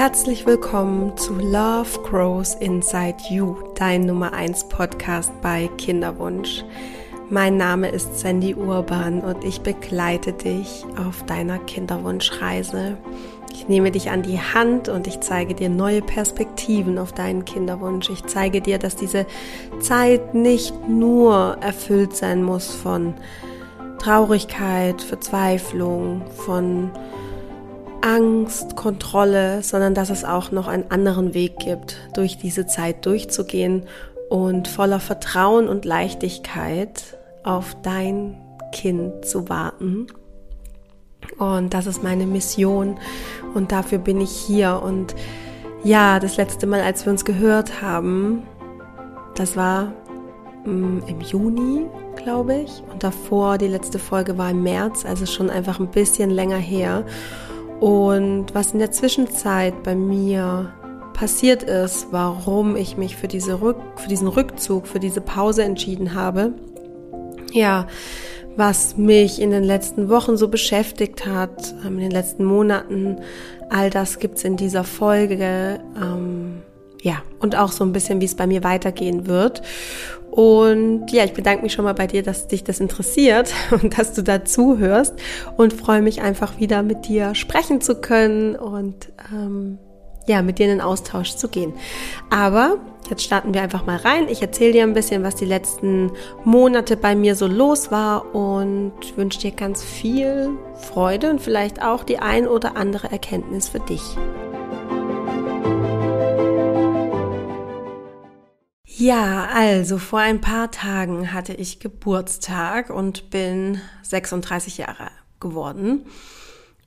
Herzlich willkommen zu Love Grows Inside You, dein Nummer 1 Podcast bei Kinderwunsch. Mein Name ist Sandy Urban und ich begleite dich auf deiner Kinderwunschreise. Ich nehme dich an die Hand und ich zeige dir neue Perspektiven auf deinen Kinderwunsch. Ich zeige dir, dass diese Zeit nicht nur erfüllt sein muss von Traurigkeit, Verzweiflung, von Angst, Kontrolle, sondern dass es auch noch einen anderen Weg gibt, durch diese Zeit durchzugehen und voller Vertrauen und Leichtigkeit auf dein Kind zu warten. Und das ist meine Mission und dafür bin ich hier. Und ja, das letzte Mal, als wir uns gehört haben, das war mm, im Juni, glaube ich. Und davor, die letzte Folge war im März, also schon einfach ein bisschen länger her. Und was in der Zwischenzeit bei mir passiert ist, warum ich mich für, diese Rück für diesen Rückzug, für diese Pause entschieden habe, ja, was mich in den letzten Wochen so beschäftigt hat, ähm, in den letzten Monaten, all das gibt's in dieser Folge. Ähm, ja, und auch so ein bisschen, wie es bei mir weitergehen wird. Und ja, ich bedanke mich schon mal bei dir, dass dich das interessiert und dass du dazu hörst und freue mich einfach wieder mit dir sprechen zu können und ähm, ja, mit dir in den Austausch zu gehen. Aber jetzt starten wir einfach mal rein. Ich erzähle dir ein bisschen, was die letzten Monate bei mir so los war und wünsche dir ganz viel Freude und vielleicht auch die ein oder andere Erkenntnis für dich. Ja, also vor ein paar Tagen hatte ich Geburtstag und bin 36 Jahre geworden.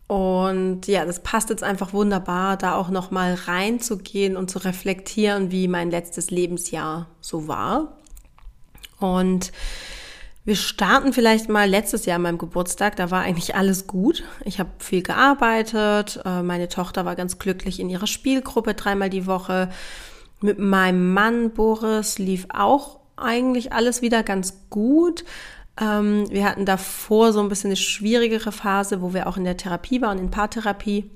Und ja, das passt jetzt einfach wunderbar, da auch noch mal reinzugehen und zu reflektieren, wie mein letztes Lebensjahr so war. Und wir starten vielleicht mal letztes Jahr an meinem Geburtstag. Da war eigentlich alles gut. Ich habe viel gearbeitet. Äh, meine Tochter war ganz glücklich in ihrer Spielgruppe dreimal die Woche. Mit meinem Mann Boris lief auch eigentlich alles wieder ganz gut. Ähm, wir hatten davor so ein bisschen eine schwierigere Phase, wo wir auch in der Therapie waren, in Paartherapie.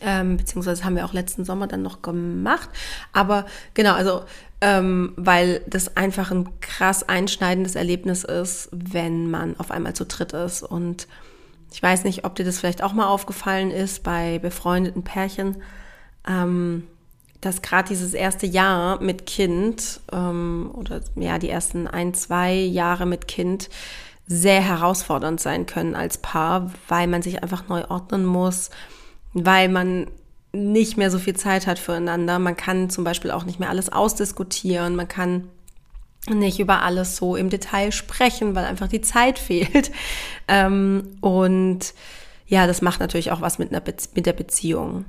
Ähm, beziehungsweise haben wir auch letzten Sommer dann noch gemacht. Aber genau, also ähm, weil das einfach ein krass einschneidendes Erlebnis ist, wenn man auf einmal zu dritt ist. Und ich weiß nicht, ob dir das vielleicht auch mal aufgefallen ist bei befreundeten Pärchen. Ähm, dass gerade dieses erste Jahr mit Kind ähm, oder ja die ersten ein, zwei Jahre mit Kind sehr herausfordernd sein können als Paar, weil man sich einfach neu ordnen muss, weil man nicht mehr so viel Zeit hat füreinander. Man kann zum Beispiel auch nicht mehr alles ausdiskutieren. Man kann nicht über alles so im Detail sprechen, weil einfach die Zeit fehlt. Ähm, und ja, das macht natürlich auch was mit, einer Be mit der Beziehung.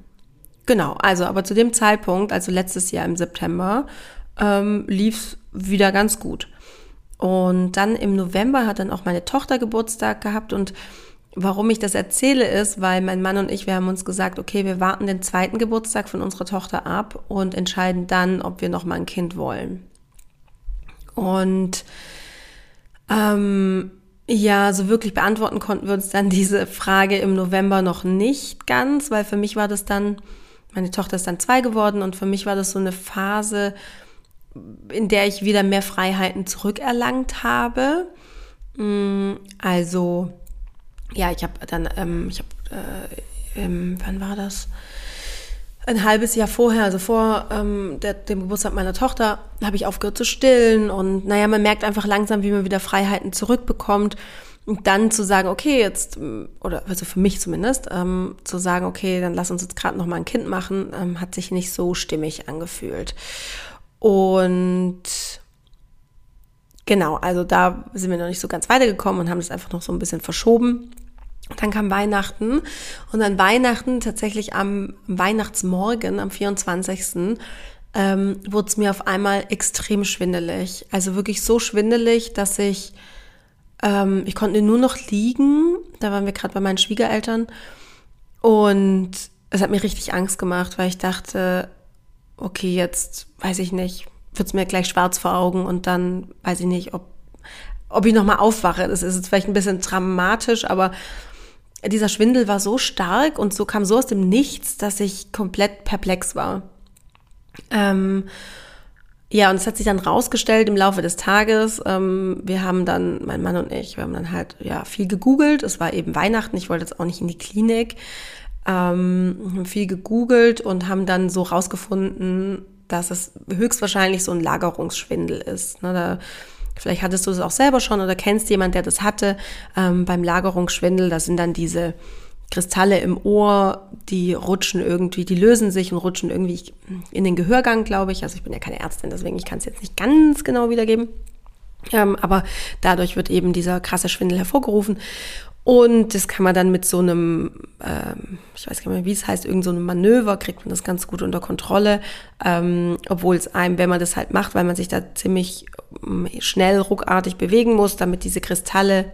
Genau, also aber zu dem Zeitpunkt, also letztes Jahr im September, ähm, lief wieder ganz gut. Und dann im November hat dann auch meine Tochter Geburtstag gehabt und warum ich das erzähle ist, weil mein Mann und ich, wir haben uns gesagt, okay, wir warten den zweiten Geburtstag von unserer Tochter ab und entscheiden dann, ob wir noch mal ein Kind wollen. Und ähm, ja, so wirklich beantworten konnten wir uns dann diese Frage im November noch nicht ganz, weil für mich war das dann meine Tochter ist dann zwei geworden und für mich war das so eine Phase, in der ich wieder mehr Freiheiten zurückerlangt habe. Mm, also, ja, ich habe dann, ähm, ich habe, äh, ähm, wann war das? Ein halbes Jahr vorher, also vor ähm, der, dem Geburtstag meiner Tochter, habe ich aufgehört zu stillen und naja, man merkt einfach langsam, wie man wieder Freiheiten zurückbekommt. Und dann zu sagen, okay, jetzt, oder also für mich zumindest, ähm, zu sagen, okay, dann lass uns jetzt gerade noch mal ein Kind machen, ähm, hat sich nicht so stimmig angefühlt. Und genau, also da sind wir noch nicht so ganz weitergekommen und haben das einfach noch so ein bisschen verschoben. Dann kam Weihnachten und an Weihnachten, tatsächlich am Weihnachtsmorgen, am 24., ähm, wurde es mir auf einmal extrem schwindelig. Also wirklich so schwindelig, dass ich ähm, ich konnte nur noch liegen. Da waren wir gerade bei meinen Schwiegereltern. Und es hat mir richtig Angst gemacht, weil ich dachte, okay, jetzt weiß ich nicht, wird es mir gleich schwarz vor Augen und dann weiß ich nicht, ob, ob ich nochmal aufwache. Das ist jetzt vielleicht ein bisschen dramatisch, aber dieser Schwindel war so stark und so kam so aus dem Nichts, dass ich komplett perplex war. Ähm, ja, und es hat sich dann rausgestellt im Laufe des Tages. Ähm, wir haben dann, mein Mann und ich, wir haben dann halt ja viel gegoogelt. Es war eben Weihnachten, ich wollte jetzt auch nicht in die Klinik. Ähm, viel gegoogelt und haben dann so rausgefunden, dass es höchstwahrscheinlich so ein Lagerungsschwindel ist. Ne, da, vielleicht hattest du es auch selber schon oder kennst jemand, der das hatte. Ähm, beim Lagerungsschwindel, das sind dann diese Kristalle im Ohr, die rutschen irgendwie, die lösen sich und rutschen irgendwie in den Gehörgang, glaube ich. Also ich bin ja keine Ärztin, deswegen ich kann es jetzt nicht ganz genau wiedergeben. Ähm, aber dadurch wird eben dieser krasse Schwindel hervorgerufen. Und das kann man dann mit so einem, ähm, ich weiß gar nicht mehr, wie es heißt, irgend so Manöver, kriegt man das ganz gut unter Kontrolle. Ähm, Obwohl es einem, wenn man das halt macht, weil man sich da ziemlich ähm, schnell, ruckartig bewegen muss, damit diese Kristalle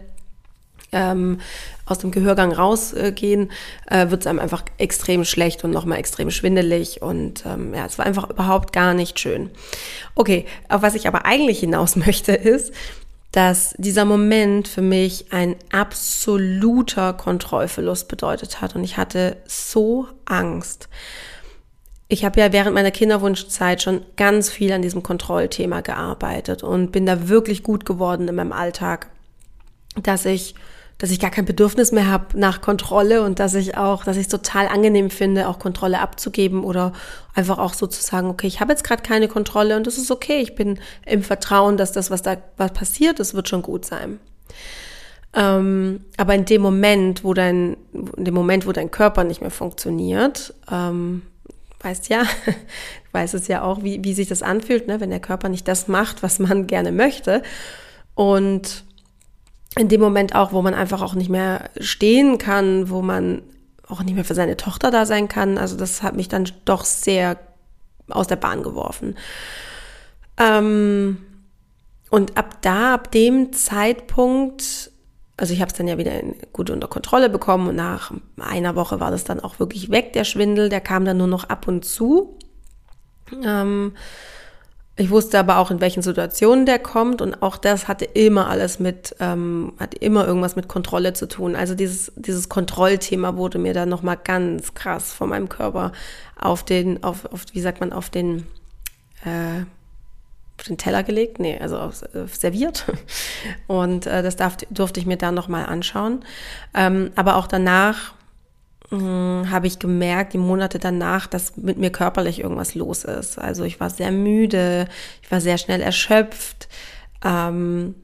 ähm, aus dem Gehörgang rausgehen, äh, wird es einem einfach extrem schlecht und nochmal extrem schwindelig. Und ähm, ja, es war einfach überhaupt gar nicht schön. Okay, auf was ich aber eigentlich hinaus möchte, ist, dass dieser Moment für mich ein absoluter Kontrollverlust bedeutet hat. Und ich hatte so Angst. Ich habe ja während meiner Kinderwunschzeit schon ganz viel an diesem Kontrollthema gearbeitet und bin da wirklich gut geworden in meinem Alltag, dass ich dass ich gar kein Bedürfnis mehr habe nach Kontrolle und dass ich auch, dass ich es total angenehm finde, auch Kontrolle abzugeben oder einfach auch so zu sagen, okay, ich habe jetzt gerade keine Kontrolle und das ist okay. Ich bin im Vertrauen, dass das, was da was passiert, das wird schon gut sein. Ähm, aber in dem Moment, wo dein, in dem Moment, wo dein Körper nicht mehr funktioniert, ähm, weißt ja, weiß es ja auch, wie, wie sich das anfühlt, ne, wenn der Körper nicht das macht, was man gerne möchte. Und in dem Moment auch, wo man einfach auch nicht mehr stehen kann, wo man auch nicht mehr für seine Tochter da sein kann. Also das hat mich dann doch sehr aus der Bahn geworfen. Ähm, und ab da, ab dem Zeitpunkt, also ich habe es dann ja wieder gut unter Kontrolle bekommen und nach einer Woche war das dann auch wirklich weg, der Schwindel, der kam dann nur noch ab und zu. Ähm, ich wusste aber auch, in welchen Situationen der kommt und auch das hatte immer alles mit, ähm, hat immer irgendwas mit Kontrolle zu tun. Also dieses, dieses Kontrollthema wurde mir dann nochmal ganz krass von meinem Körper auf den, auf, auf wie sagt man, auf den, äh, auf den Teller gelegt, nee, also auf, äh, serviert. Und äh, das darf, durfte ich mir dann nochmal anschauen. Ähm, aber auch danach habe ich gemerkt, die Monate danach, dass mit mir körperlich irgendwas los ist. Also ich war sehr müde, ich war sehr schnell erschöpft. Ähm,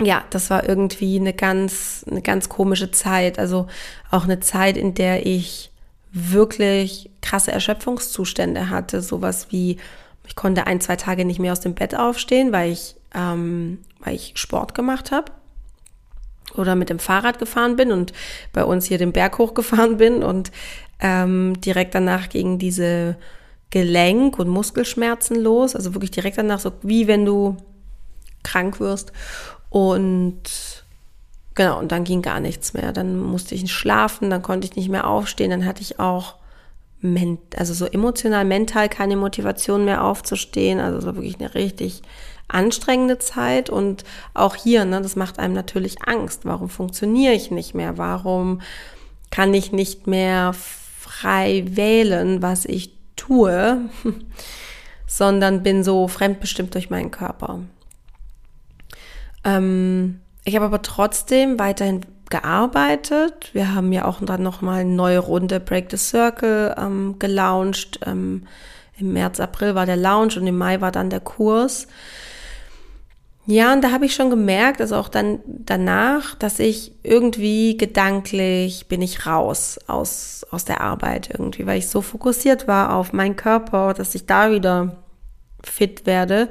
ja, das war irgendwie eine ganz, eine ganz komische Zeit. Also auch eine Zeit, in der ich wirklich krasse Erschöpfungszustände hatte. Sowas wie, ich konnte ein, zwei Tage nicht mehr aus dem Bett aufstehen, weil ich, ähm, weil ich Sport gemacht habe oder mit dem Fahrrad gefahren bin und bei uns hier den Berg hochgefahren bin und ähm, direkt danach gingen diese Gelenk- und Muskelschmerzen los. Also wirklich direkt danach, so wie wenn du krank wirst. Und genau, und dann ging gar nichts mehr. Dann musste ich schlafen, dann konnte ich nicht mehr aufstehen, dann hatte ich auch also so emotional, mental keine Motivation mehr aufzustehen. Also so wirklich eine richtig anstrengende Zeit und auch hier, ne, das macht einem natürlich Angst. Warum funktioniere ich nicht mehr? Warum kann ich nicht mehr frei wählen, was ich tue, sondern bin so fremdbestimmt durch meinen Körper. Ähm, ich habe aber trotzdem weiterhin gearbeitet. Wir haben ja auch dann nochmal eine neue Runde Break the Circle ähm, gelauncht. Ähm, Im März, April war der Launch und im Mai war dann der Kurs. Ja, und da habe ich schon gemerkt, also auch dann danach, dass ich irgendwie gedanklich bin ich raus aus, aus der Arbeit irgendwie, weil ich so fokussiert war auf meinen Körper, dass ich da wieder fit werde.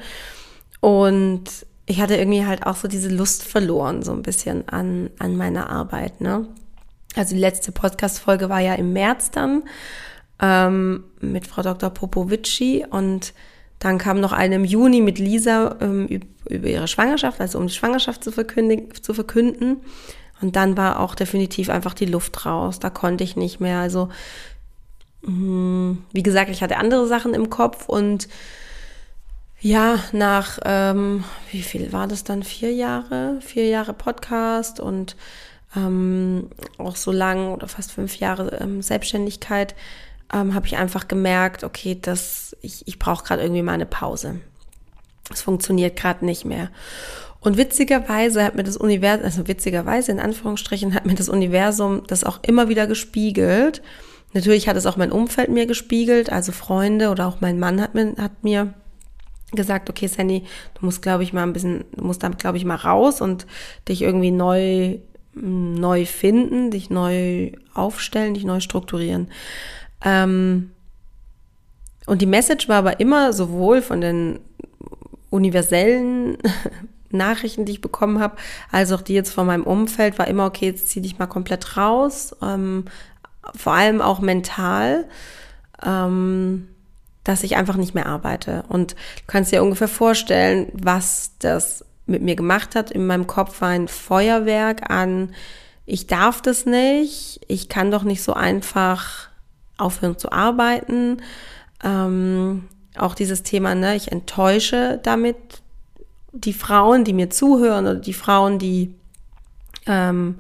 Und ich hatte irgendwie halt auch so diese Lust verloren, so ein bisschen an, an meiner Arbeit, ne? Also die letzte Podcast-Folge war ja im März dann ähm, mit Frau Dr. Popovici und dann kam noch eine im Juni mit Lisa ähm, über ihre Schwangerschaft, also um die Schwangerschaft zu, zu verkünden. Und dann war auch definitiv einfach die Luft raus. Da konnte ich nicht mehr. Also, mh, hm, wie gesagt, ich hatte andere Sachen im Kopf und ja, nach, ähm, wie viel war das dann? Vier Jahre? Vier Jahre Podcast und ähm, auch so lang oder fast fünf Jahre ähm, Selbstständigkeit, ähm, habe ich einfach gemerkt, okay, dass ich, ich brauche gerade irgendwie mal eine Pause. Es funktioniert gerade nicht mehr. Und witzigerweise hat mir das Universum, also witzigerweise in Anführungsstrichen, hat mir das Universum das auch immer wieder gespiegelt. Natürlich hat es auch mein Umfeld mir gespiegelt, also Freunde oder auch mein Mann hat mir, hat mir gesagt, okay, Sandy, du musst, glaube ich, mal ein bisschen, du musst damit, glaube ich, mal raus und dich irgendwie neu, neu finden, dich neu aufstellen, dich neu strukturieren. Ähm, und die Message war aber immer sowohl von den universellen Nachrichten, die ich bekommen habe, als auch die jetzt von meinem Umfeld, war immer, okay, jetzt zieh dich mal komplett raus, ähm, vor allem auch mental, ähm, dass ich einfach nicht mehr arbeite. Und du kannst dir ungefähr vorstellen, was das mit mir gemacht hat. In meinem Kopf war ein Feuerwerk an, ich darf das nicht, ich kann doch nicht so einfach aufhören zu arbeiten. Ähm, auch dieses Thema, ne, ich enttäusche damit die Frauen, die mir zuhören oder die Frauen, die ähm,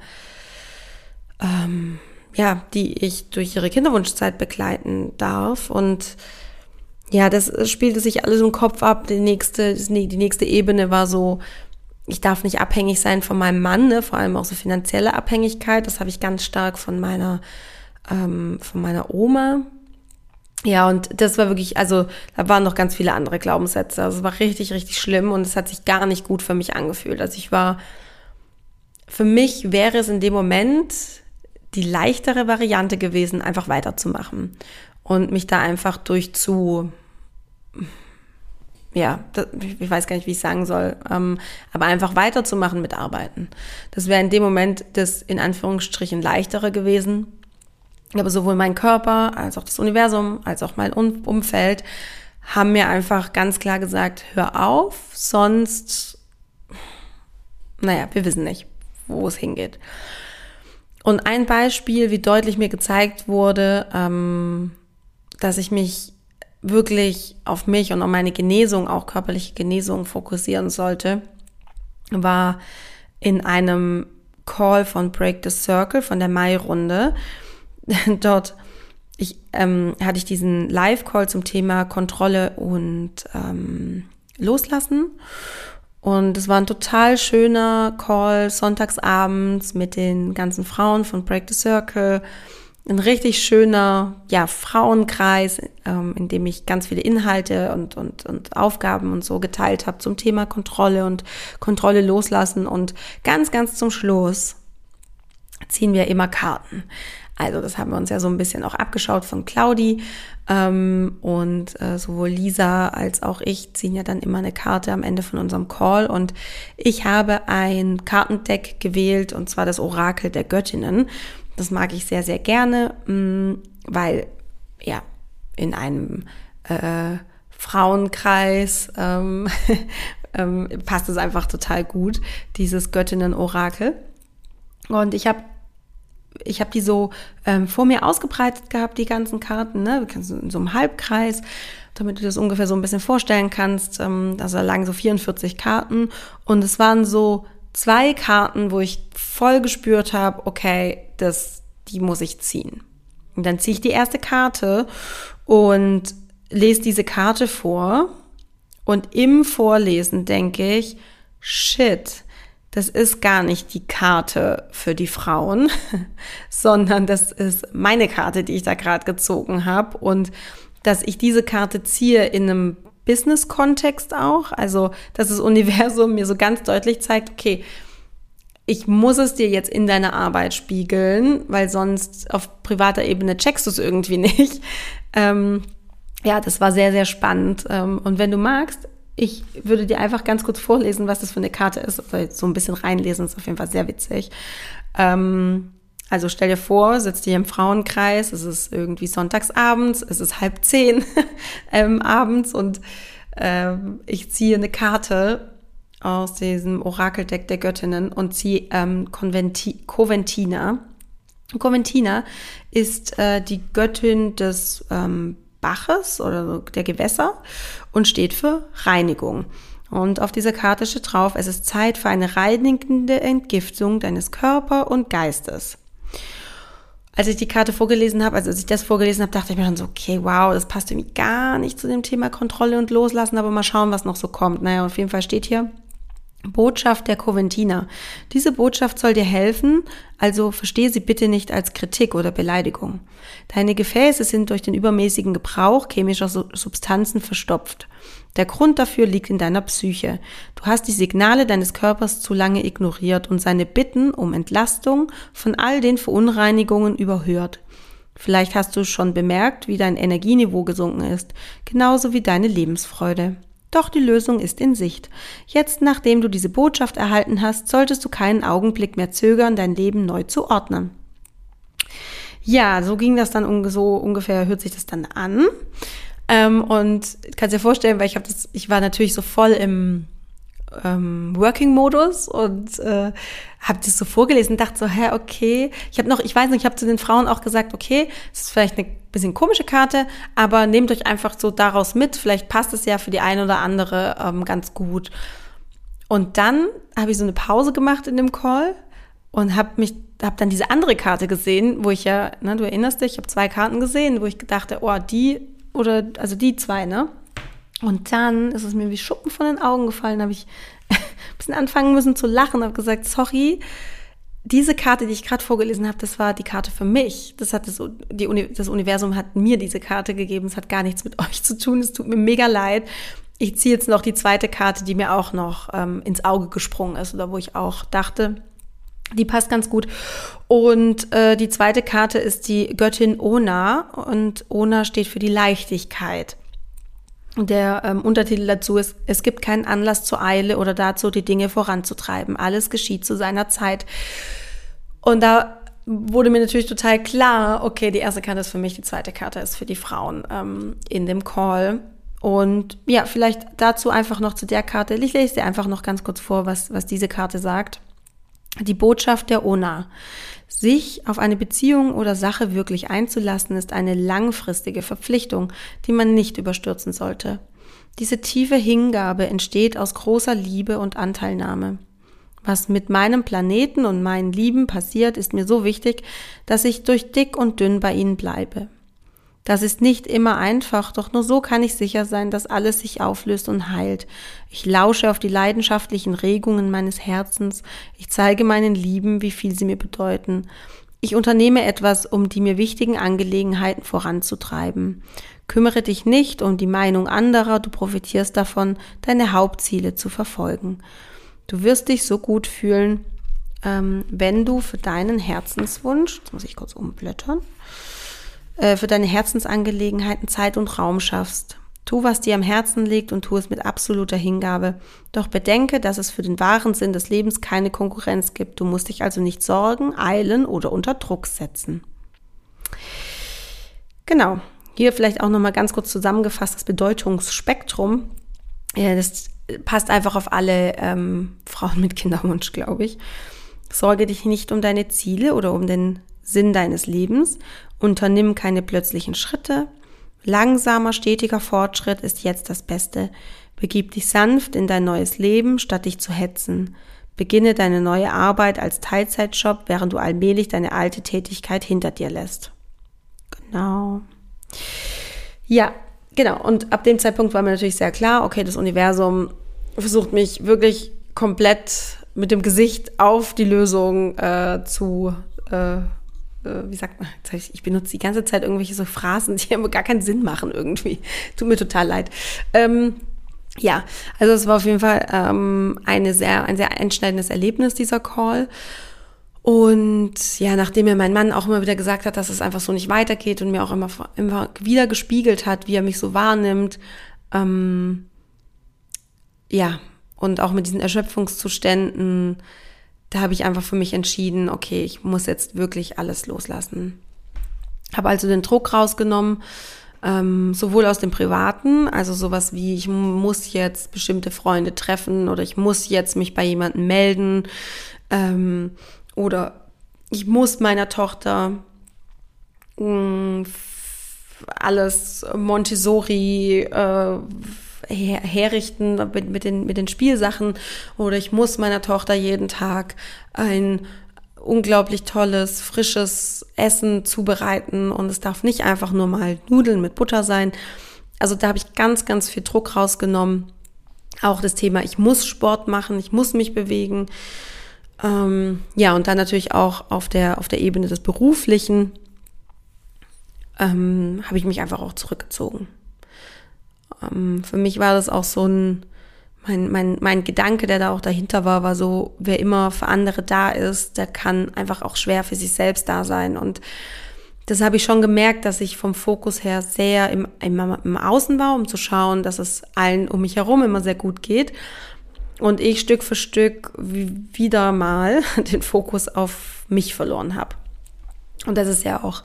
ähm, ja, die ich durch ihre Kinderwunschzeit begleiten darf. Und ja, das spielte sich alles im Kopf ab. Die nächste, die nächste Ebene war so, ich darf nicht abhängig sein von meinem Mann, ne? vor allem auch so finanzielle Abhängigkeit. Das habe ich ganz stark von meiner, ähm, von meiner Oma ja, und das war wirklich, also da waren noch ganz viele andere Glaubenssätze. Also es war richtig, richtig schlimm und es hat sich gar nicht gut für mich angefühlt. Also ich war, für mich wäre es in dem Moment die leichtere Variante gewesen, einfach weiterzumachen und mich da einfach durch zu, ja, ich weiß gar nicht, wie ich sagen soll, ähm, aber einfach weiterzumachen mit Arbeiten. Das wäre in dem Moment das in Anführungsstrichen leichtere gewesen aber sowohl mein Körper als auch das Universum, als auch mein Umfeld haben mir einfach ganz klar gesagt, hör auf, sonst, naja, wir wissen nicht, wo es hingeht. Und ein Beispiel, wie deutlich mir gezeigt wurde, ähm, dass ich mich wirklich auf mich und auf meine Genesung, auch körperliche Genesung fokussieren sollte, war in einem Call von Break the Circle, von der Mai-Runde. dort ich, ähm, hatte ich diesen Live-Call zum Thema Kontrolle und ähm, Loslassen. Und es war ein total schöner Call sonntagsabends mit den ganzen Frauen von Break the Circle. Ein richtig schöner ja, Frauenkreis, ähm, in dem ich ganz viele Inhalte und, und, und Aufgaben und so geteilt habe zum Thema Kontrolle und Kontrolle loslassen. Und ganz, ganz zum Schluss ziehen wir immer Karten. Also das haben wir uns ja so ein bisschen auch abgeschaut von Claudi. Ähm, und äh, sowohl Lisa als auch ich ziehen ja dann immer eine Karte am Ende von unserem Call. Und ich habe ein Kartendeck gewählt, und zwar das Orakel der Göttinnen. Das mag ich sehr, sehr gerne, mh, mm, weil ja, in einem äh, Frauenkreis ähm, ähm, passt es einfach total gut, dieses Göttinnen-Orakel. Und ich habe ich habe die so ähm, vor mir ausgebreitet gehabt, die ganzen Karten, ne? in so einem Halbkreis, damit du das ungefähr so ein bisschen vorstellen kannst. Ähm, also da lagen so 44 Karten und es waren so zwei Karten, wo ich voll gespürt habe, okay, das, die muss ich ziehen. Und dann ziehe ich die erste Karte und lese diese Karte vor und im Vorlesen denke ich, shit, das ist gar nicht die Karte für die Frauen, sondern das ist meine Karte, die ich da gerade gezogen habe. Und dass ich diese Karte ziehe in einem Business-Kontext auch, also dass das Universum mir so ganz deutlich zeigt, okay, ich muss es dir jetzt in deiner Arbeit spiegeln, weil sonst auf privater Ebene checkst du es irgendwie nicht. Ähm, ja, das war sehr, sehr spannend. Ähm, und wenn du magst, ich würde dir einfach ganz kurz vorlesen, was das für eine Karte ist. Oder so ein bisschen reinlesen, ist auf jeden Fall sehr witzig. Ähm, also stell dir vor, sitzt hier im Frauenkreis, es ist irgendwie sonntagsabends, es ist halb zehn ähm, abends und ähm, ich ziehe eine Karte aus diesem Orakeldeck der Göttinnen und ziehe ähm, Conventi Coventina. Coventina ist äh, die Göttin des ähm, Baches oder der Gewässer und steht für Reinigung. Und auf dieser Karte steht drauf, es ist Zeit für eine reinigende Entgiftung deines Körper und Geistes. Als ich die Karte vorgelesen habe, also als ich das vorgelesen habe, dachte ich mir dann so, okay, wow, das passt irgendwie gar nicht zu dem Thema Kontrolle und Loslassen, aber mal schauen, was noch so kommt. Naja, auf jeden Fall steht hier, Botschaft der Coventina. Diese Botschaft soll dir helfen, also verstehe sie bitte nicht als Kritik oder Beleidigung. Deine Gefäße sind durch den übermäßigen Gebrauch chemischer Substanzen verstopft. Der Grund dafür liegt in deiner Psyche. Du hast die Signale deines Körpers zu lange ignoriert und seine Bitten um Entlastung von all den Verunreinigungen überhört. Vielleicht hast du schon bemerkt, wie dein Energieniveau gesunken ist, genauso wie deine Lebensfreude. Doch die Lösung ist in Sicht. Jetzt, nachdem du diese Botschaft erhalten hast, solltest du keinen Augenblick mehr zögern, dein Leben neu zu ordnen. Ja, so ging das dann so ungefähr, hört sich das dann an. Ähm, und kannst dir vorstellen, weil ich habe das, ich war natürlich so voll im ähm, Working-Modus und äh, habe das so vorgelesen und dachte so, hä, okay. Ich habe noch, ich weiß nicht, ich habe zu den Frauen auch gesagt, okay, es ist vielleicht eine bisschen komische Karte, aber nehmt euch einfach so daraus mit. Vielleicht passt es ja für die eine oder andere ähm, ganz gut. Und dann habe ich so eine Pause gemacht in dem Call und habe mich, habe dann diese andere Karte gesehen, wo ich ja, ne, du erinnerst dich, ich habe zwei Karten gesehen, wo ich dachte, oh, die oder also die zwei, ne? Und dann ist es mir wie Schuppen von den Augen gefallen, habe ich ein bisschen anfangen müssen zu lachen, habe gesagt, sorry, diese Karte, die ich gerade vorgelesen habe, das war die Karte für mich. Das hat das, die das Universum hat mir diese Karte gegeben. Es hat gar nichts mit euch zu tun. Es tut mir mega leid. Ich ziehe jetzt noch die zweite Karte, die mir auch noch ähm, ins Auge gesprungen ist oder wo ich auch dachte, die passt ganz gut. Und äh, die zweite Karte ist die Göttin Ona und Ona steht für die Leichtigkeit. Der ähm, Untertitel dazu ist, es gibt keinen Anlass zur Eile oder dazu, die Dinge voranzutreiben. Alles geschieht zu seiner Zeit. Und da wurde mir natürlich total klar, okay, die erste Karte ist für mich, die zweite Karte ist für die Frauen ähm, in dem Call. Und ja, vielleicht dazu einfach noch zu der Karte. Ich lese dir einfach noch ganz kurz vor, was, was diese Karte sagt. Die Botschaft der Ona. Sich auf eine Beziehung oder Sache wirklich einzulassen, ist eine langfristige Verpflichtung, die man nicht überstürzen sollte. Diese tiefe Hingabe entsteht aus großer Liebe und Anteilnahme. Was mit meinem Planeten und meinen Lieben passiert, ist mir so wichtig, dass ich durch dick und dünn bei ihnen bleibe. Das ist nicht immer einfach, doch nur so kann ich sicher sein, dass alles sich auflöst und heilt. Ich lausche auf die leidenschaftlichen Regungen meines Herzens, ich zeige meinen Lieben, wie viel sie mir bedeuten. Ich unternehme etwas, um die mir wichtigen Angelegenheiten voranzutreiben. Kümmere dich nicht um die Meinung anderer, du profitierst davon, deine Hauptziele zu verfolgen. Du wirst dich so gut fühlen, ähm, wenn du für deinen Herzenswunsch, jetzt muss ich kurz umblättern, äh, für deine Herzensangelegenheiten Zeit und Raum schaffst. Tu, was dir am Herzen liegt und tu es mit absoluter Hingabe. Doch bedenke, dass es für den wahren Sinn des Lebens keine Konkurrenz gibt. Du musst dich also nicht sorgen, eilen oder unter Druck setzen. Genau. Hier vielleicht auch nochmal ganz kurz zusammengefasst das Bedeutungsspektrum. Ja, das passt einfach auf alle ähm, Frauen mit Kinderwunsch, glaube ich. Sorge dich nicht um deine Ziele oder um den Sinn deines Lebens Unternimm keine plötzlichen Schritte. Langsamer, stetiger Fortschritt ist jetzt das Beste. Begib dich sanft in dein neues Leben, statt dich zu hetzen. Beginne deine neue Arbeit als Teilzeitjob, während du allmählich deine alte Tätigkeit hinter dir lässt. Genau. Ja, genau. Und ab dem Zeitpunkt war mir natürlich sehr klar, okay, das Universum versucht mich wirklich komplett mit dem Gesicht auf die Lösung äh, zu äh, wie sagt man, ich benutze die ganze Zeit irgendwelche so Phrasen, die aber gar keinen Sinn machen irgendwie. Tut mir total leid. Ähm, ja, also es war auf jeden Fall ähm, eine sehr, ein sehr einschneidendes Erlebnis, dieser Call. Und ja, nachdem mir mein Mann auch immer wieder gesagt hat, dass es einfach so nicht weitergeht und mir auch immer, immer wieder gespiegelt hat, wie er mich so wahrnimmt, ähm, ja, und auch mit diesen Erschöpfungszuständen, da habe ich einfach für mich entschieden, okay, ich muss jetzt wirklich alles loslassen. Habe also den Druck rausgenommen, ähm, sowohl aus dem Privaten, also sowas wie, ich muss jetzt bestimmte Freunde treffen oder ich muss jetzt mich bei jemandem melden ähm, oder ich muss meiner Tochter mh, mm, alles Montessori, äh, her herrichten mit, mit, den, mit den Spielsachen oder ich muss meiner Tochter jeden Tag ein unglaublich tolles, frisches Essen zubereiten und es darf nicht einfach nur mal Nudeln mit Butter sein. Also da habe ich ganz, ganz viel Druck rausgenommen. Auch das Thema, ich muss Sport machen, ich muss mich bewegen. Ähm, ja, und dann natürlich auch auf der, auf der Ebene des Beruflichen ähm, habe ich mich einfach auch zurückgezogen. Ähm, für mich war das auch so ein, mein, mein, mein Gedanke, der da auch dahinter war, war so, wer immer für andere da ist, der kann einfach auch schwer für sich selbst da sein. Und das habe ich schon gemerkt, dass ich vom Fokus her sehr im, im, im Außen war, um zu schauen, dass es allen um mich herum immer sehr gut geht. Und ich Stück für Stück wieder mal den Fokus auf mich verloren habe. Und das ist ja auch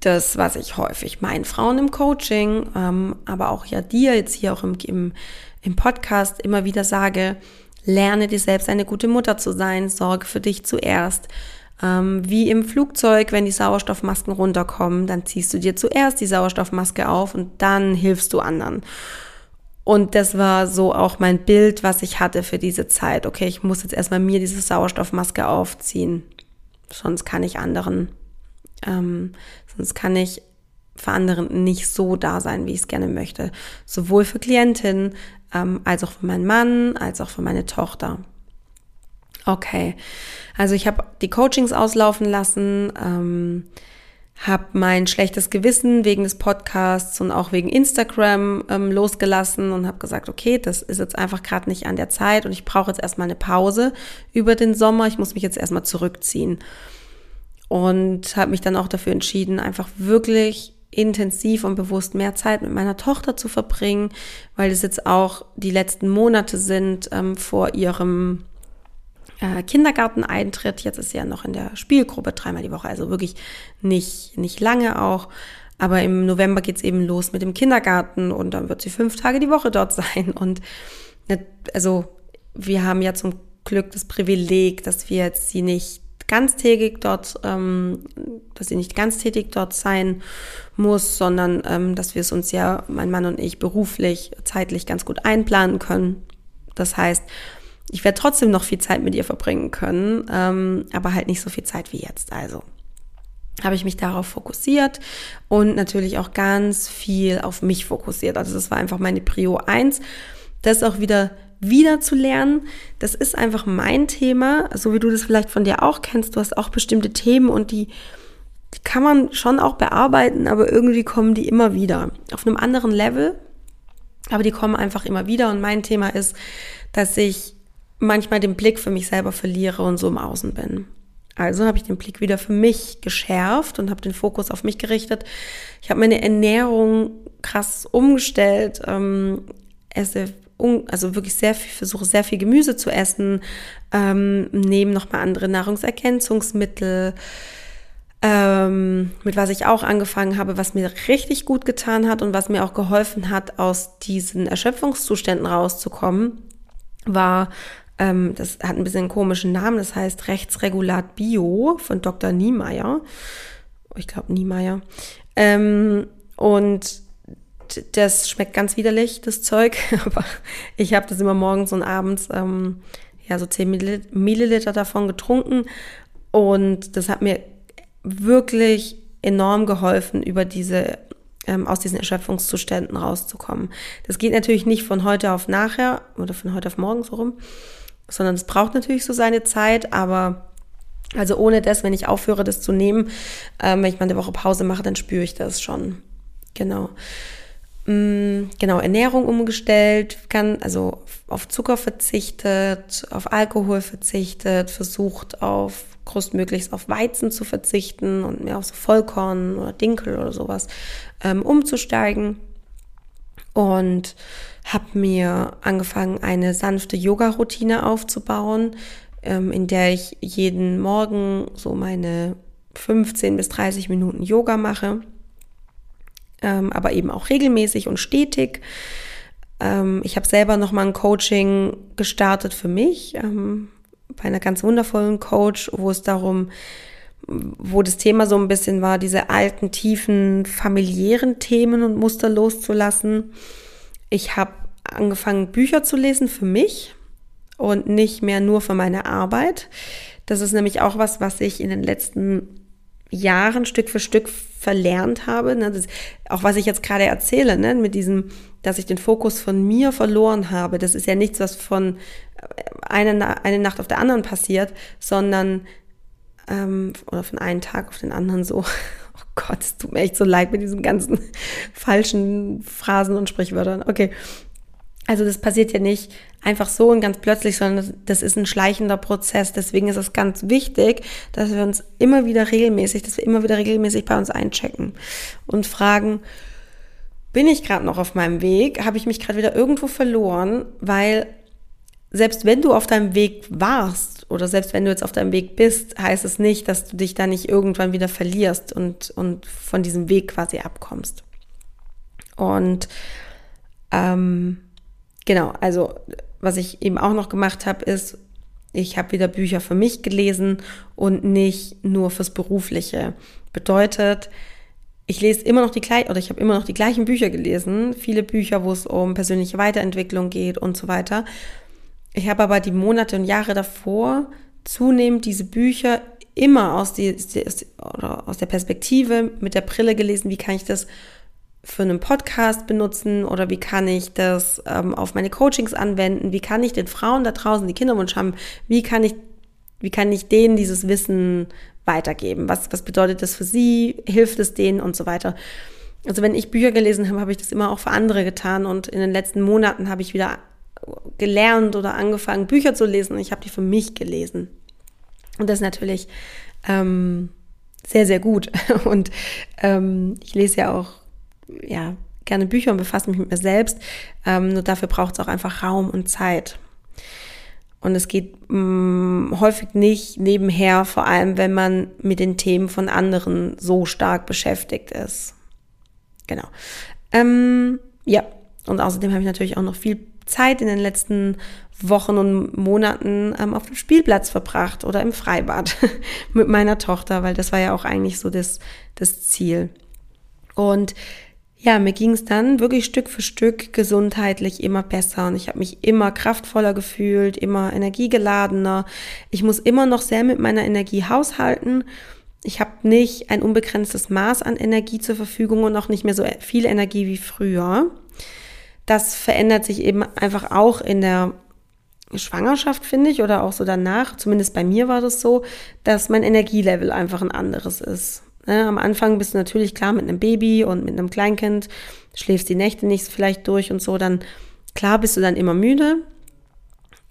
das, was ich häufig meinen Frauen im Coaching, ähm, aber auch ja dir jetzt hier auch im, im, im Podcast immer wieder sage, lerne dir selbst eine gute Mutter zu sein, sorge für dich zuerst. Ähm, wie im Flugzeug, wenn die Sauerstoffmasken runterkommen, dann ziehst du dir zuerst die Sauerstoffmaske auf und dann hilfst du anderen. Und das war so auch mein Bild, was ich hatte für diese Zeit. Okay, ich muss jetzt erstmal mir diese Sauerstoffmaske aufziehen. Sonst kann ich anderen ähm, sonst kann ich für anderen nicht so da sein, wie ich es gerne möchte. Sowohl für Klientinnen, ähm, als auch für meinen Mann, als auch für meine Tochter. Okay, also ich habe die Coachings auslaufen lassen, ähm, habe mein schlechtes Gewissen wegen des Podcasts und auch wegen Instagram ähm, losgelassen und habe gesagt, okay, das ist jetzt einfach gerade nicht an der Zeit und ich brauche jetzt erstmal eine Pause über den Sommer. Ich muss mich jetzt erstmal zurückziehen und habe mich dann auch dafür entschieden, einfach wirklich intensiv und bewusst mehr Zeit mit meiner Tochter zu verbringen, weil es jetzt auch die letzten Monate sind ähm, vor ihrem äh, Kindergarteneintritt. Jetzt ist sie ja noch in der Spielgruppe dreimal die Woche, also wirklich nicht, nicht lange auch. Aber im November geht's eben los mit dem Kindergarten und dann wird sie fünf Tage die Woche dort sein. Und also wir haben ja zum Glück das Privileg, dass wir jetzt sie nicht ganztägig dort, ähm, dass sie nicht ganztätig dort sein muss, sondern ähm, dass wir es uns ja, mein Mann und ich, beruflich, zeitlich ganz gut einplanen können. Das heißt, ich werde trotzdem noch viel Zeit mit ihr verbringen können, ähm, aber halt nicht so viel Zeit wie jetzt. Also habe ich mich darauf fokussiert und natürlich auch ganz viel auf mich fokussiert. Also das war einfach meine Prio 1. Das auch wieder wieder zu lernen. Das ist einfach mein Thema, so wie du das vielleicht von dir auch kennst. Du hast auch bestimmte Themen und die, die kann man schon auch bearbeiten, aber irgendwie kommen die immer wieder. Auf einem anderen Level, aber die kommen einfach immer wieder. Und mein Thema ist, dass ich manchmal den Blick für mich selber verliere und so im Außen bin. Also habe ich den Blick wieder für mich geschärft und habe den Fokus auf mich gerichtet. Ich habe meine Ernährung krass umgestellt, ähm, esse also wirklich sehr viel, versuche sehr viel Gemüse zu essen, ähm, nehme nochmal andere Nahrungsergänzungsmittel, ähm, mit was ich auch angefangen habe, was mir richtig gut getan hat und was mir auch geholfen hat, aus diesen Erschöpfungszuständen rauszukommen, war, ähm, das hat ein bisschen einen komischen Namen, das heißt Rechtsregulat Bio von Dr. Niemeyer. Ich glaube Niemeyer. Ähm, und das schmeckt ganz widerlich, das Zeug, aber ich habe das immer morgens und abends, ähm, ja, so 10 Milliliter davon getrunken und das hat mir wirklich enorm geholfen, über diese, ähm, aus diesen Erschöpfungszuständen rauszukommen. Das geht natürlich nicht von heute auf nachher oder von heute auf morgen so rum, sondern es braucht natürlich so seine Zeit, aber also ohne das, wenn ich aufhöre, das zu nehmen, ähm, wenn ich mal eine Woche Pause mache, dann spüre ich das schon. Genau. Mm, genau, Ernährung umgestellt, kann, also auf Zucker verzichtet, auf Alkohol verzichtet, versucht auf größtmöglichst auf Weizen zu verzichten und mehr auf so Vollkorn oder Dinkel oder sowas ähm, umzusteigen. Und habe mir angefangen, eine sanfte Yoga-Routine aufzubauen, ähm, in der ich jeden Morgen so meine 15 bis 30 Minuten Yoga mache ähm, aber eben auch regelmäßig und stetig. Ähm, ich habe selber noch mal ein Coaching gestartet für mich ähm, bei einer ganz wundervollen Coach, wo es darum, wo das Thema so ein bisschen war, diese alten, tiefen, familiären Themen und Muster loszulassen ich habe angefangen, Bücher zu lesen für mich und nicht mehr nur für meine Arbeit. Das ist nämlich auch was, was ich in den letzten Jahren Stück für Stück verlernt habe. Ne? Das, auch was ich jetzt gerade erzähle, ne? mit diesem, dass ich den Fokus von mir verloren habe. Das ist ja nichts, was von einer eine Nacht auf der anderen passiert, sondern ähm, oder von einem Tag auf den anderen so. Oh Gott, es tut mir echt so leid mit diesen ganzen falschen Phrasen und Sprichwörtern. Okay. Also das passiert ja nicht einfach so und ganz plötzlich, sondern das ist ein schleichender Prozess. Deswegen ist es ganz wichtig, dass wir uns immer wieder regelmäßig, dass wir immer wieder regelmäßig bei uns einchecken und fragen, bin ich gerade noch auf meinem Weg? Habe ich mich gerade wieder irgendwo verloren? Weil selbst wenn du auf deinem Weg warst oder selbst wenn du jetzt auf deinem Weg bist, heißt es nicht, dass du dich da nicht irgendwann wieder verlierst und, und von diesem Weg quasi abkommst. Und ähm, genau, also was ich eben auch noch gemacht habe, ist, ich habe wieder Bücher für mich gelesen und nicht nur fürs Berufliche. Bedeutet, ich lese immer noch die gleichen, oder ich habe immer noch die gleichen Bücher gelesen, viele Bücher, wo es um persönliche Weiterentwicklung geht und so weiter. Ich habe aber die Monate und Jahre davor zunehmend diese Bücher immer aus, die, aus der Perspektive mit der Brille gelesen, wie kann ich das für einen Podcast benutzen oder wie kann ich das ähm, auf meine Coachings anwenden, wie kann ich den Frauen da draußen, die Kinderwunsch haben, wie kann ich, wie kann ich denen dieses Wissen weitergeben? Was, was bedeutet das für sie? Hilft es denen und so weiter? Also wenn ich Bücher gelesen habe, habe ich das immer auch für andere getan und in den letzten Monaten habe ich wieder gelernt oder angefangen, Bücher zu lesen. Ich habe die für mich gelesen. Und das ist natürlich ähm, sehr, sehr gut. Und ähm, ich lese ja auch ja, gerne Bücher und befasse mich mit mir selbst. Ähm, nur dafür braucht es auch einfach Raum und Zeit. Und es geht mh, mm, häufig nicht nebenher, vor allem wenn man mit den Themen von anderen so stark beschäftigt ist. Genau. Ähm, ja, und außerdem habe ich natürlich auch noch viel Zeit in den letzten Wochen und Monaten ähm, auf dem Spielplatz verbracht oder im Freibad mit meiner Tochter, weil das war ja auch eigentlich so das, das Ziel. Und ja, mir ging es dann wirklich Stück für Stück gesundheitlich immer besser und ich habe mich immer kraftvoller gefühlt, immer energiegeladener. Ich muss immer noch sehr mit meiner Energie haushalten. Ich habe nicht ein unbegrenztes Maß an Energie zur Verfügung und auch nicht mehr so viel Energie wie früher das verändert sich eben einfach auch in der Schwangerschaft, finde ich, oder auch so danach. Zumindest bei mir war das so, dass mein Energielevel einfach ein anderes ist. Ne, am Anfang bist du natürlich klar mit einem Baby und mit einem Kleinkind, schläfst die Nächte nicht vielleicht durch und so, dann klar bist du dann immer müde.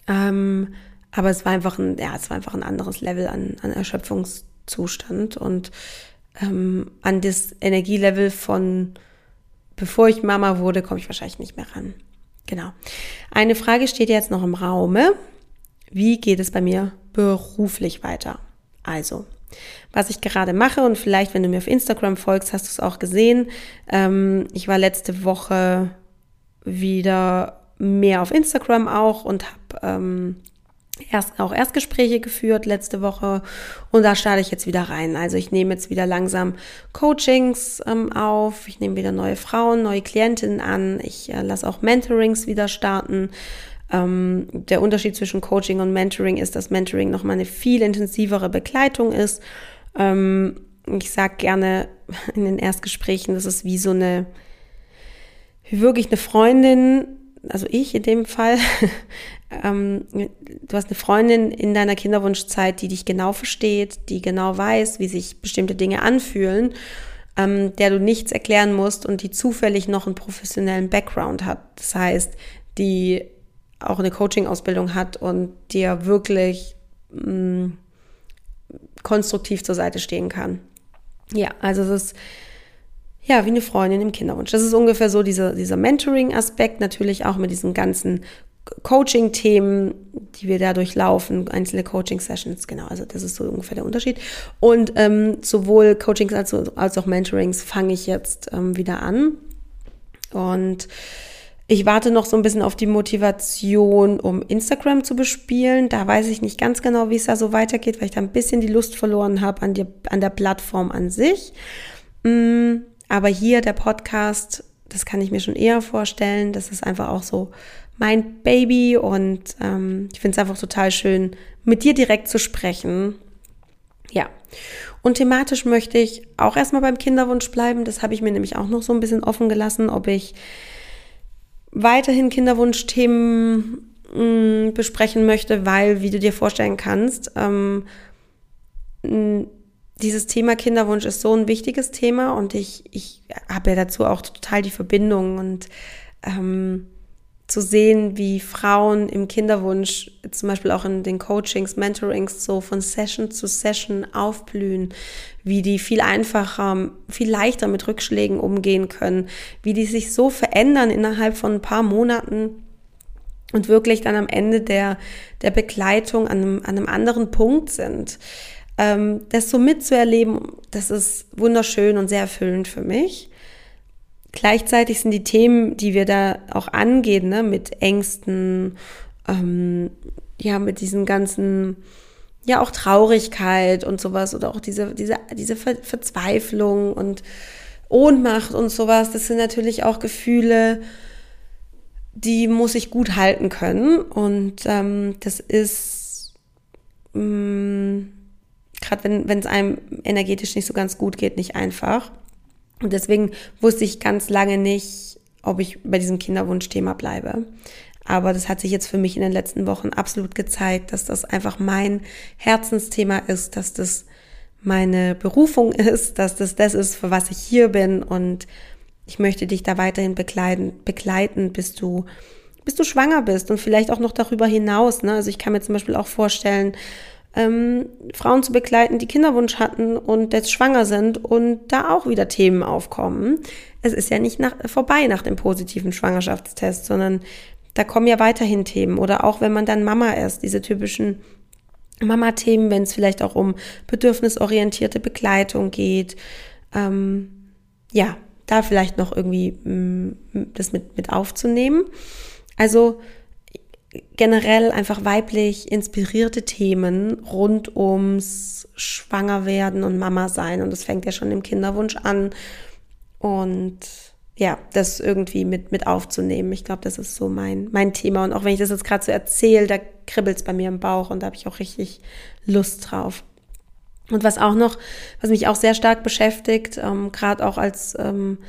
Ähm, aber es war einfach ein, ja, es war einfach ein anderes Level an, an Erschöpfungszustand und ähm, an das Energielevel von bevor ich Mama wurde, komme ich wahrscheinlich nicht mehr ran. Genau. Eine Frage steht jetzt noch im Raume. Wie geht es bei mir beruflich weiter? Also, was ich gerade mache und vielleicht, wenn du mir auf Instagram folgst, hast du es auch gesehen. Ähm, ich war letzte Woche wieder mehr auf Instagram auch und habe ähm, erst auch Erstgespräche geführt letzte Woche und da starte ich jetzt wieder rein. Also ich nehme jetzt wieder langsam Coachings ähm, auf, ich nehme wieder neue Frauen, neue Klientinnen an, ich äh, lasse auch Mentorings wieder starten. Ähm, der Unterschied zwischen Coaching und Mentoring ist, dass Mentoring nochmal eine viel intensivere Begleitung ist. Ähm, ich sage gerne in den Erstgesprächen, das ist wie so eine, wie wirklich eine Freundin, also ich in dem Fall, ähm, du hast eine Freundin in deiner Kinderwunschzeit, die dich genau versteht, die genau weiß, wie sich bestimmte Dinge anfühlen, ähm, der du nichts erklären musst und die zufällig noch einen professionellen Background hat. Das heißt, die auch eine Coaching-Ausbildung hat und dir wirklich mh, mm, konstruktiv zur Seite stehen kann. Ja, also es ist ja, wie eine Freundin im Kinderwunsch. Das ist ungefähr so dieser, dieser Mentoring-Aspekt, natürlich auch mit diesen ganzen Coaching-Themen, die wir da durchlaufen, einzelne Coaching-Sessions, genau, also das ist so ungefähr der Unterschied. Und ähm, sowohl Coachings als, als auch Mentorings fange ich jetzt ähm, wieder an. Und ich warte noch so ein bisschen auf die Motivation, um Instagram zu bespielen. Da weiß ich nicht ganz genau, wie es da so weitergeht, weil ich da ein bisschen die Lust verloren habe an, an der Plattform an sich. Mm, aber hier der Podcast das kann ich mir schon eher vorstellen. Das ist einfach auch so mein Baby und ähm, ich finde es einfach total schön, mit dir direkt zu sprechen. Ja. Und thematisch möchte ich auch erstmal beim Kinderwunsch bleiben. Das habe ich mir nämlich auch noch so ein bisschen offen gelassen, ob ich weiterhin Kinderwunschthemen mm, besprechen möchte, weil, wie du dir vorstellen kannst, ähm, dieses Thema Kinderwunsch ist so ein wichtiges Thema und ich, ich habe ja dazu auch total die Verbindung und ähm, zu sehen, wie Frauen im Kinderwunsch, zum Beispiel auch in den Coachings, Mentorings, so von Session zu Session aufblühen, wie die viel einfacher, viel leichter mit Rückschlägen umgehen können, wie die sich so verändern innerhalb von ein paar Monaten und wirklich dann am Ende der, der Begleitung an einem, an einem anderen Punkt sind. Ähm, das so mitzuerleben, das ist wunderschön und sehr erfüllend für mich. Gleichzeitig sind die Themen, die wir da auch angehen, ne, mit Ängsten, ähm, ja, mit diesen ganzen, ja, auch Traurigkeit und sowas oder auch diese, diese, diese Ver Verzweiflung und Ohnmacht und sowas, das sind natürlich auch Gefühle, die muss ich gut halten können. Und ähm, das ist, mm, gerade wenn es einem energetisch nicht so ganz gut geht, nicht einfach. Und deswegen wusste ich ganz lange nicht, ob ich bei diesem Kinderwunschthema bleibe. Aber das hat sich jetzt für mich in den letzten Wochen absolut gezeigt, dass das einfach mein Herzensthema ist, dass das meine Berufung ist, dass das das ist, für was ich hier bin. Und ich möchte dich da weiterhin begleiten, begleiten bis du, bis du schwanger bist und vielleicht auch noch darüber hinaus. Ne? Also ich kann mir zum Beispiel auch vorstellen, ähm, Frauen zu begleiten, die Kinderwunsch hatten und jetzt schwanger sind und da auch wieder Themen aufkommen. Es ist ja nicht nach, vorbei nach dem positiven Schwangerschaftstest, sondern da kommen ja weiterhin Themen. Oder auch wenn man dann Mama ist, diese typischen Mama-Themen, wenn es vielleicht auch um bedürfnisorientierte Begleitung geht. Ähm, ja, da vielleicht noch irgendwie mh, mm, das mit, mit aufzunehmen. Also generell einfach weiblich inspirierte Themen rund ums Schwangerwerden und Mama sein. Und das fängt ja schon im Kinderwunsch an. Und ja, das irgendwie mit, mit aufzunehmen. Ich glaube, das ist so mein, mein Thema. Und auch wenn ich das jetzt gerade so erzähle, da kribbelt es bei mir im Bauch und da habe ich auch richtig Lust drauf. Und was auch noch, was mich auch sehr stark beschäftigt, ähm, gerade auch als ähm,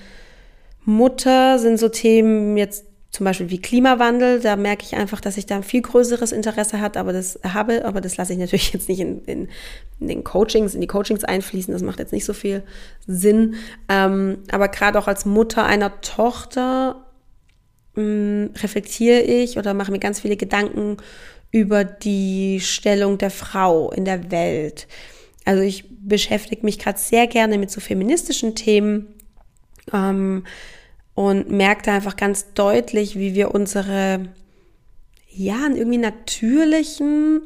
Mutter, sind so Themen jetzt zum Beispiel wie Klimawandel, da merke ich einfach, dass ich da ein viel größeres Interesse hat, aber das habe, aber das lasse ich natürlich jetzt nicht in, in, in den Coachings, in die Coachings einfließen. Das macht jetzt nicht so viel Sinn. Ähm, aber gerade auch als Mutter einer Tochter mh, mm, reflektiere ich oder mache mir ganz viele Gedanken über die Stellung der Frau in der Welt. Also ich beschäftige mich gerade sehr gerne mit so feministischen Themen. Ähm, und merkte einfach ganz deutlich, wie wir unsere, ja, irgendwie natürlichen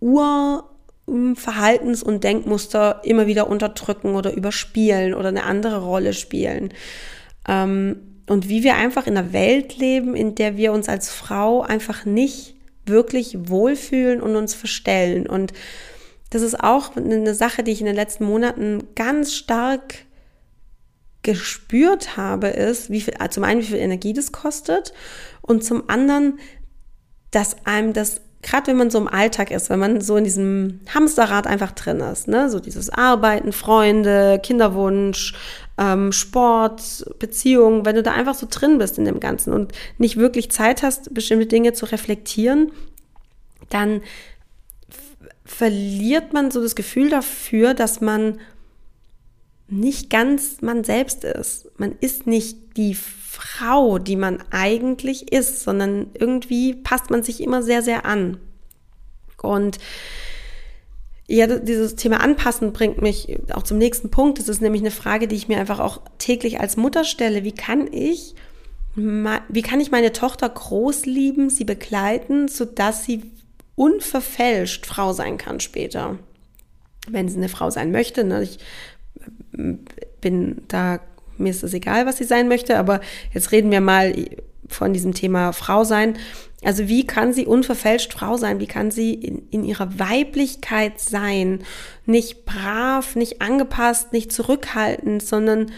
Urverhaltens- und Denkmuster immer wieder unterdrücken oder überspielen oder eine andere Rolle spielen. Ähm, und wie wir einfach in einer Welt leben, in der wir uns als Frau einfach nicht wirklich wohlfühlen und uns verstellen. Und das ist auch eine Sache, die ich in den letzten Monaten ganz stark gespürt habe, ist, wie viel, zum einen, wie viel Energie das kostet und zum anderen, dass einem das, gerade wenn man so im Alltag ist, wenn man so in diesem Hamsterrad einfach drin ist, ne, so dieses Arbeiten, Freunde, Kinderwunsch, ähm, Sport, Beziehung, wenn du da einfach so drin bist in dem Ganzen und nicht wirklich Zeit hast, bestimmte Dinge zu reflektieren, dann verliert man so das Gefühl dafür, dass man nicht ganz man selbst ist. Man ist nicht die Frau, die man eigentlich ist, sondern irgendwie passt man sich immer sehr, sehr an. Und ja, dieses Thema Anpassen bringt mich auch zum nächsten Punkt. Das ist nämlich eine Frage, die ich mir einfach auch täglich als Mutter stelle. Wie kann ich, wie kann ich meine Tochter groß lieben, sie begleiten, sodass sie unverfälscht Frau sein kann später? Wenn sie eine Frau sein möchte. Ne? Ich bin da, mir ist es egal, was sie sein möchte, aber jetzt reden wir mal von diesem Thema Frau sein. Also wie kann sie unverfälscht Frau sein? Wie kann sie in, in ihrer Weiblichkeit sein? Nicht brav, nicht angepasst, nicht zurückhaltend, sondern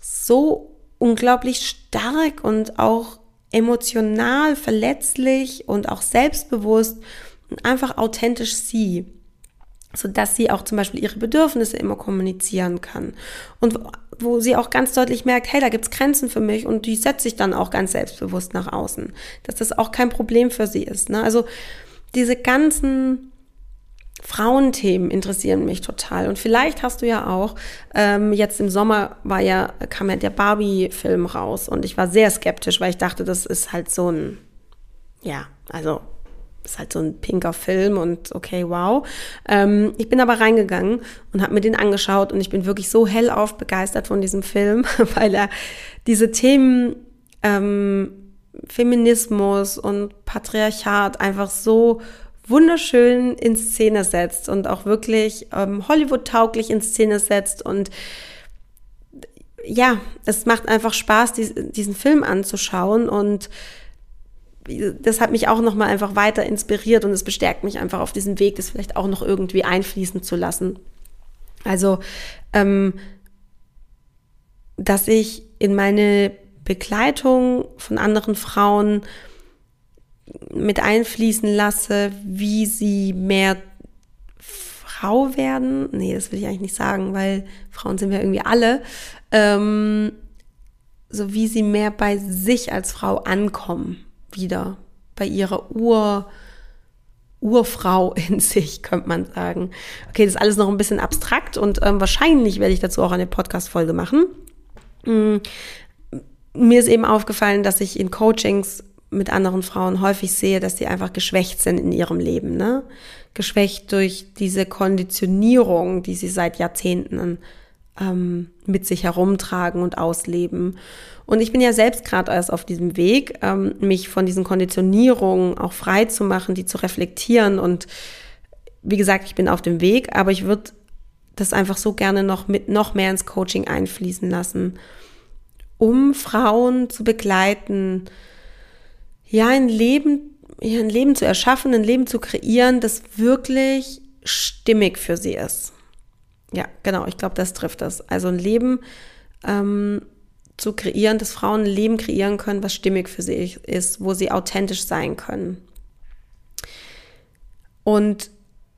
so unglaublich stark und auch emotional verletzlich und auch selbstbewusst und einfach authentisch sie, sodass sie auch zum Beispiel ihre Bedürfnisse immer kommunizieren kann und wo sie auch ganz deutlich merkt, hey, da gibt's Grenzen für mich und die setze ich dann auch ganz selbstbewusst nach außen, dass das auch kein Problem für sie ist. Ne? Also diese ganzen Frauenthemen interessieren mich total. Und vielleicht hast du ja auch, ähm, jetzt im Sommer war ja, kam ja der Barbie-Film raus und ich war sehr skeptisch, weil ich dachte, das ist halt so ein, ja, also ist halt so ein pinker Film und okay, wow. Ähm, ich bin aber reingegangen und habe mir den angeschaut und ich bin wirklich so hellauf begeistert von diesem Film, weil er diese Themen ähm, Feminismus und Patriarchat einfach so wunderschön in Szene setzt und auch wirklich ähm, Hollywood-tauglich in Szene setzt und ja, es macht einfach Spaß, diesen Film anzuschauen und das hat mich auch nochmal einfach weiter inspiriert und es bestärkt mich einfach auf diesem Weg, das vielleicht auch noch irgendwie einfließen zu lassen. Also, ähm, dass ich in meine Begleitung von anderen Frauen mit einfließen lasse, wie sie mehr Frau werden. Nee, das will ich eigentlich nicht sagen, weil Frauen sind wir irgendwie alle. Ähm, so wie sie mehr bei sich als Frau ankommen, wieder bei ihrer Ur, Urfrau in sich, könnte man sagen. Okay, das ist alles noch ein bisschen abstrakt und ähm, wahrscheinlich werde ich dazu auch eine Podcast-Folge machen. Mhm. Mir ist eben aufgefallen, dass ich in Coachings mit anderen Frauen häufig sehe, dass die einfach geschwächt sind in ihrem Leben, ne? Geschwächt durch diese Konditionierung, die sie seit Jahrzehnten ähm, mit sich herumtragen und ausleben. Und ich bin ja selbst gerade erst auf diesem Weg, ähm, mich von diesen Konditionierungen auch frei zu machen, die zu reflektieren. Und wie gesagt, ich bin auf dem Weg, aber ich würde das einfach so gerne noch mit noch mehr ins Coaching einfließen lassen, um Frauen zu begleiten, ja, ein Leben, ein Leben zu erschaffen, ein Leben zu kreieren, das wirklich stimmig für sie ist. Ja, genau, ich glaube, das trifft das. Also ein Leben ähm, zu kreieren, dass Frauen ein Leben kreieren können, was stimmig für sie ist, wo sie authentisch sein können. Und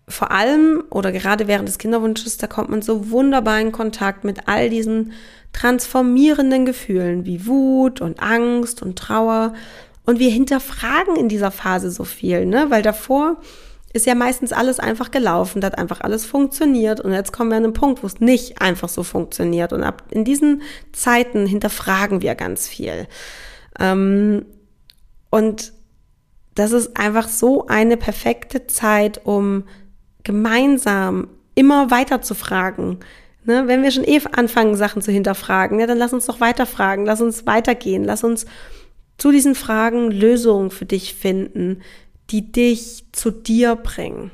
vor allem oder gerade während des Kinderwunsches, da kommt man so wunderbar in Kontakt mit all diesen transformierenden Gefühlen wie Wut und Angst und Trauer und wir hinterfragen in dieser Phase so viel, ne? Weil davor ist ja meistens alles einfach gelaufen, da hat einfach alles funktioniert und jetzt kommen wir an einen Punkt, wo es nicht einfach so funktioniert und ab in diesen Zeiten hinterfragen wir ganz viel. Ähm, und das ist einfach so eine perfekte Zeit, um gemeinsam immer weiter zu fragen. Ne? Wenn wir schon eh anfangen, Sachen zu hinterfragen, ja, dann lass uns doch weiterfragen, lass uns weitergehen, lass uns zu diesen Fragen Lösungen für dich finden, die dich zu dir bringen.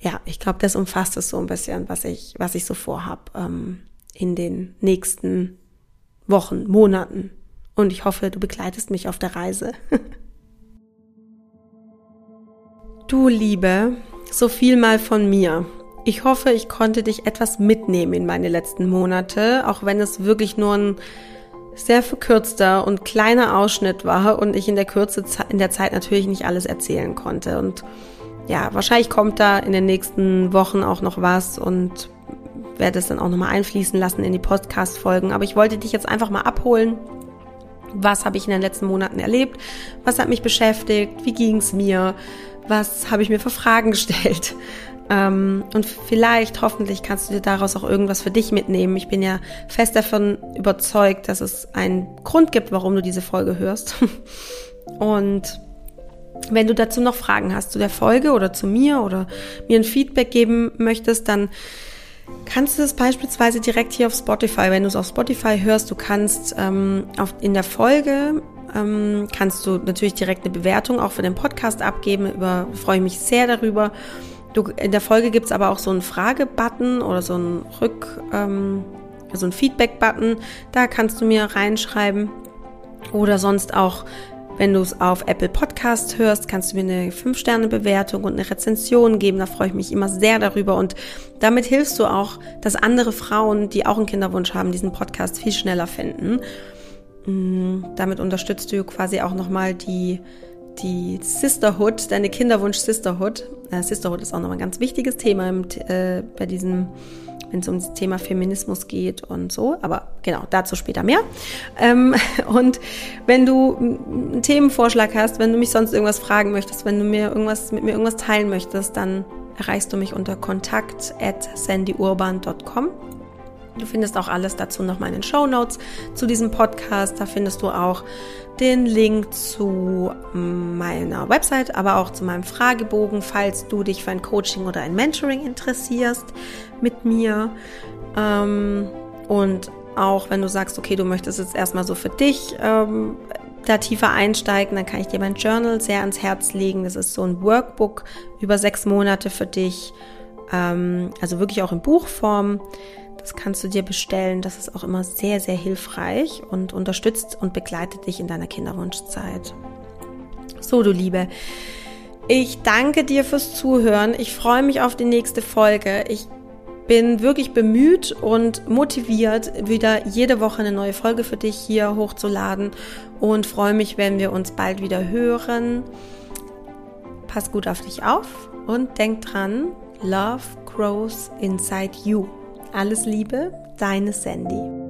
Ja, ich glaube, das umfasst es so ein bisschen, was ich, was ich so vorhab ähm, in den nächsten Wochen, Monaten. Und ich hoffe, du begleitest mich auf der Reise. du Liebe, so viel mal von mir. Ich hoffe, ich konnte dich etwas mitnehmen in meine letzten Monate, auch wenn es wirklich nur ein sehr verkürzter und kleiner Ausschnitt war und ich in der Kürze in der Zeit natürlich nicht alles erzählen konnte. Und ja, wahrscheinlich kommt da in den nächsten Wochen auch noch was und werde es dann auch nochmal einfließen lassen in die Podcast-Folgen. Aber ich wollte dich jetzt einfach mal abholen. Was habe ich in den letzten Monaten erlebt? Was hat mich beschäftigt? Wie ging es mir? Was habe ich mir für Fragen gestellt? Ähm, und vielleicht, hoffentlich, kannst du dir daraus auch irgendwas für dich mitnehmen. Ich bin ja fest davon überzeugt, dass es einen Grund gibt, warum du diese Folge hörst. Und wenn du dazu noch Fragen hast zu der Folge oder zu mir oder mir ein Feedback geben möchtest, dann kannst du es beispielsweise direkt hier auf Spotify, wenn du es auf Spotify hörst, du kannst ähm, auf, in der Folge ähm, kannst du natürlich direkt eine Bewertung auch für den Podcast abgeben. Über freue ich mich sehr darüber. Du, in der Folge gibt es aber auch so einen Frage-Button oder so einen Rück, ähm, so einen Feedback-Button. Da kannst du mir reinschreiben. Oder sonst auch, wenn du es auf Apple Podcast hörst, kannst du mir eine 5-Sterne-Bewertung und eine Rezension geben. Da freue ich mich immer sehr darüber. Und damit hilfst du auch, dass andere Frauen, die auch einen Kinderwunsch haben, diesen Podcast viel schneller finden. Mm, damit unterstützt du quasi auch nochmal die, die Sisterhood, deine Kinderwunsch Sisterhood. Äh, Sisterhood ist auch nochmal ein ganz wichtiges Thema im, äh, bei diesem, wenn es um das Thema Feminismus geht und so. Aber genau, dazu später mehr. Ähm, und wenn du einen Themenvorschlag hast, wenn du mich sonst irgendwas fragen möchtest, wenn du mir irgendwas mit mir irgendwas teilen möchtest, dann erreichst du mich unter kontakt at sandyurban.com. Du findest auch alles dazu nochmal in den Show Notes zu diesem Podcast. Da findest du auch den Link zu meiner Website, aber auch zu meinem Fragebogen, falls du dich für ein Coaching oder ein Mentoring interessierst mit mir. Ähm, und auch wenn du sagst, okay, du möchtest jetzt erstmal so für dich ähm, da tiefer einsteigen, dann kann ich dir mein Journal sehr ans Herz legen. Das ist so ein Workbook über sechs Monate für dich, ähm, also wirklich auch in Buchform das kannst du dir bestellen. Das ist auch immer sehr, sehr hilfreich und unterstützt und begleitet dich in deiner Kinderwunschzeit. So, du Liebe. Ich danke dir fürs Zuhören. Ich freue mich auf die nächste Folge. Ich bin wirklich bemüht und motiviert, wieder jede Woche eine neue Folge für dich hier hochzuladen und freue mich, wenn wir uns bald wieder hören. Pass gut auf dich auf und denk dran, Love grows inside you. Alles Liebe, deine Sandy.